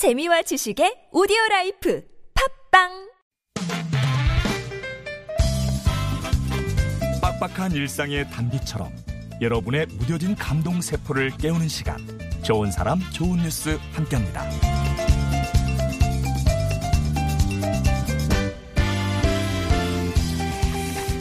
재미와 지식의 오디오 라이프 팟빵 빡빡한 일상의 단비처럼 여러분의 무뎌진 감동 세포를 깨우는 시간 좋은 사람 좋은 뉴스 함께합니다.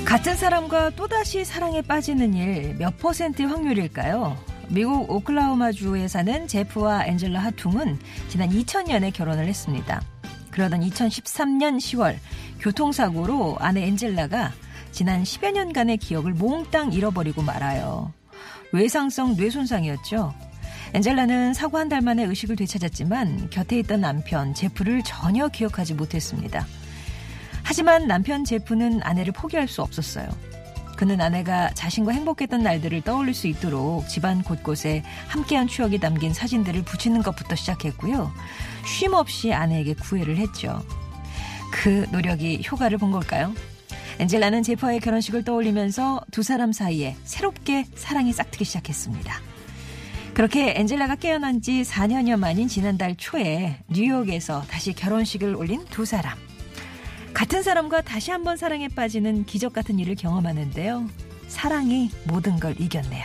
같은 사람과 또다시 사랑에 빠지는 일 몇 퍼센트 확률일까요? 미국 오클라호마주에 사는 제프와 엔젤라 하퉁은 지난 2000년에 결혼을 했습니다. 그러던 2013년 10월 교통사고로 아내 엔젤라가 지난 10여 년간의 기억을 몽땅 잃어버리고 말아요. 외상성 뇌손상이었죠. 엔젤라는 사고 한 달 만에 의식을 되찾았지만 곁에 있던 남편 제프를 전혀 기억하지 못했습니다. 하지만 남편 제프는 아내를 포기할 수 없었어요. 그는 아내가 자신과 행복했던 날들을 떠올릴 수 있도록 집안 곳곳에 함께한 추억이 담긴 사진들을 붙이는 것부터 시작했고요. 쉼 없이 아내에게 구애를 했죠. 그 노력이 효과를 본 걸까요? 엔젤라는 제프와의 결혼식을 떠올리면서 두 사람 사이에 새롭게 사랑이 싹트기 시작했습니다. 그렇게 엔젤라가 깨어난 지 4년여 만인 지난달 초에 뉴욕에서 다시 결혼식을 올린 두 사람. 같은 사람과 다시 한번 사랑에 빠지는 기적 같은 일을 경험하는데요. 사랑이 모든 걸 이겼네요.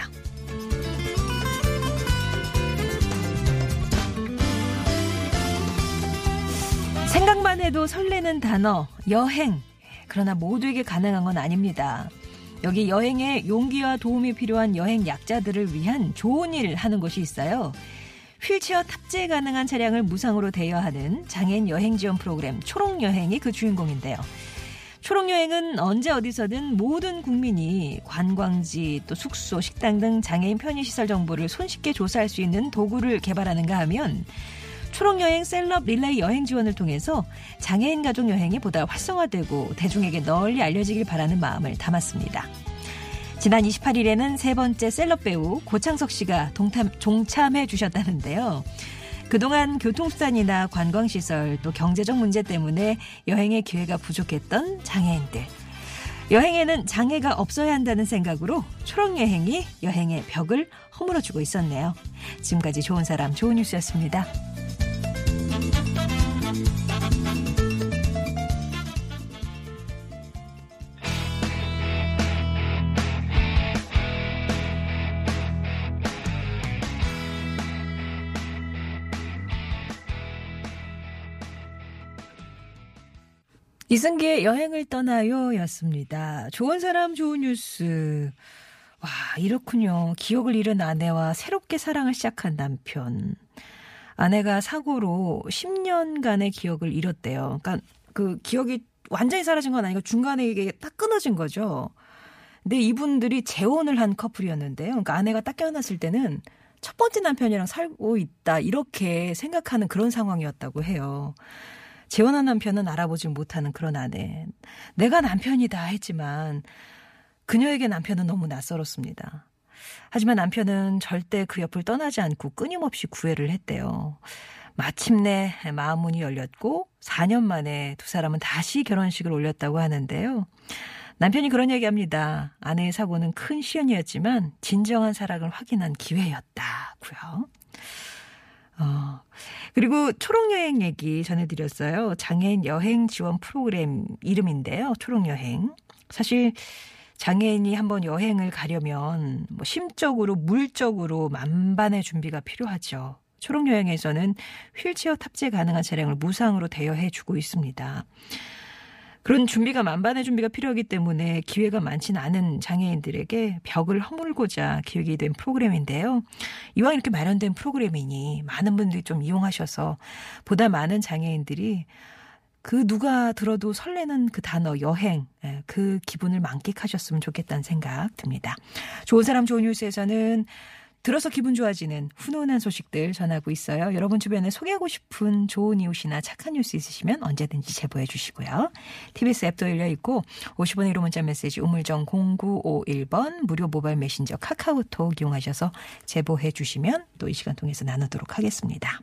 생각만 해도 설레는 단어, 여행. 그러나 모두에게 가능한 건 아닙니다. 여기 여행에 용기와 도움이 필요한 여행 약자들을 위한 좋은 일 하는 곳이 있어요. 휠체어 탑재 가능한 차량을 무상으로 대여하는 장애인 여행 지원 프로그램 초록여행이 그 주인공인데요. 초록여행은 언제 어디서든 모든 국민이 관광지, 또 숙소, 식당 등 장애인 편의시설 정보를 손쉽게 조사할 수 있는 도구를 개발하는가 하면 초록여행 셀럽 릴레이 여행 지원을 통해서 장애인 가족 여행이 보다 활성화되고 대중에게 널리 알려지길 바라는 마음을 담았습니다. 지난 28일에는 세 번째 셀럽 배우 고창석 씨가 동탐, 종참해 주셨다는데요. 그동안 교통수단이나 관광시설 또 경제적 문제 때문에 여행의 기회가 부족했던 장애인들. 여행에는 장애가 없어야 한다는 생각으로 초록여행이 여행의 벽을 허물어주고 있었네요. 지금까지 좋은 사람 좋은 뉴스였습니다. 이승기의 여행을 떠나요 였습니다. 좋은 사람 좋은 뉴스. 와, 이렇군요. 기억을 잃은 아내와 새롭게 사랑을 시작한 남편. 아내가 사고로 10년간의 기억을 잃었대요. 그러니까 그 기억이 완전히 사라진 건 아니고 중간에 이게 딱 끊어진 거죠. 근데 이분들이 재혼을 한 커플이었는데요. 그러니까 아내가 딱 깨어났을 때는 첫 번째 남편이랑 살고 있다. 이렇게 생각하는 그런 상황이었다고 해요. 재혼한 남편은 알아보지 못하는 그런 아내. 내가 남편이다 했지만 그녀에게 남편은 너무 낯설었습니다. 하지만 남편은 절대 그 옆을 떠나지 않고 끊임없이 구애를 했대요. 마침내 마음문이 열렸고 4년 만에 두 사람은 다시 결혼식을 올렸다고 하는데요. 남편이 그런 얘기합니다. 아내의 사고는 큰 시련이었지만 진정한 사랑을 확인한 기회였다고요. 어, 그리고 초록여행 얘기 전해드렸어요. 장애인 여행 지원 프로그램 이름인데요. 초록여행. 사실 장애인이 한번 여행을 가려면 뭐 심적으로, 물적으로 만반의 준비가 필요하죠. 초록여행에서는 휠체어 탑재 가능한 차량을 무상으로 대여해 주고 있습니다. 그런 준비가 만반의 준비가 필요하기 때문에 기회가 많지는 않은 장애인들에게 벽을 허물고자 기획이 된 프로그램인데요. 이왕 이렇게 마련된 프로그램이니 많은 분들이 좀 이용하셔서 보다 많은 장애인들이 그 누가 들어도 설레는 그 단어 여행 예, 그 기분을 만끽하셨으면 좋겠다는 생각 듭니다. 좋은 사람 좋은 뉴스에서는 들어서 기분 좋아지는 훈훈한 소식들 전하고 있어요. 여러분 주변에 소개하고 싶은 좋은 이웃이나 착한 뉴스 있으시면 언제든지 제보해 주시고요. TBS 앱도 열려 있고 50원의 1호 문자 메시지 우물정 0951번 무료 모바일 메신저 카카오톡 이용하셔서 제보해 주시면 또 이 시간 통해서 나누도록 하겠습니다.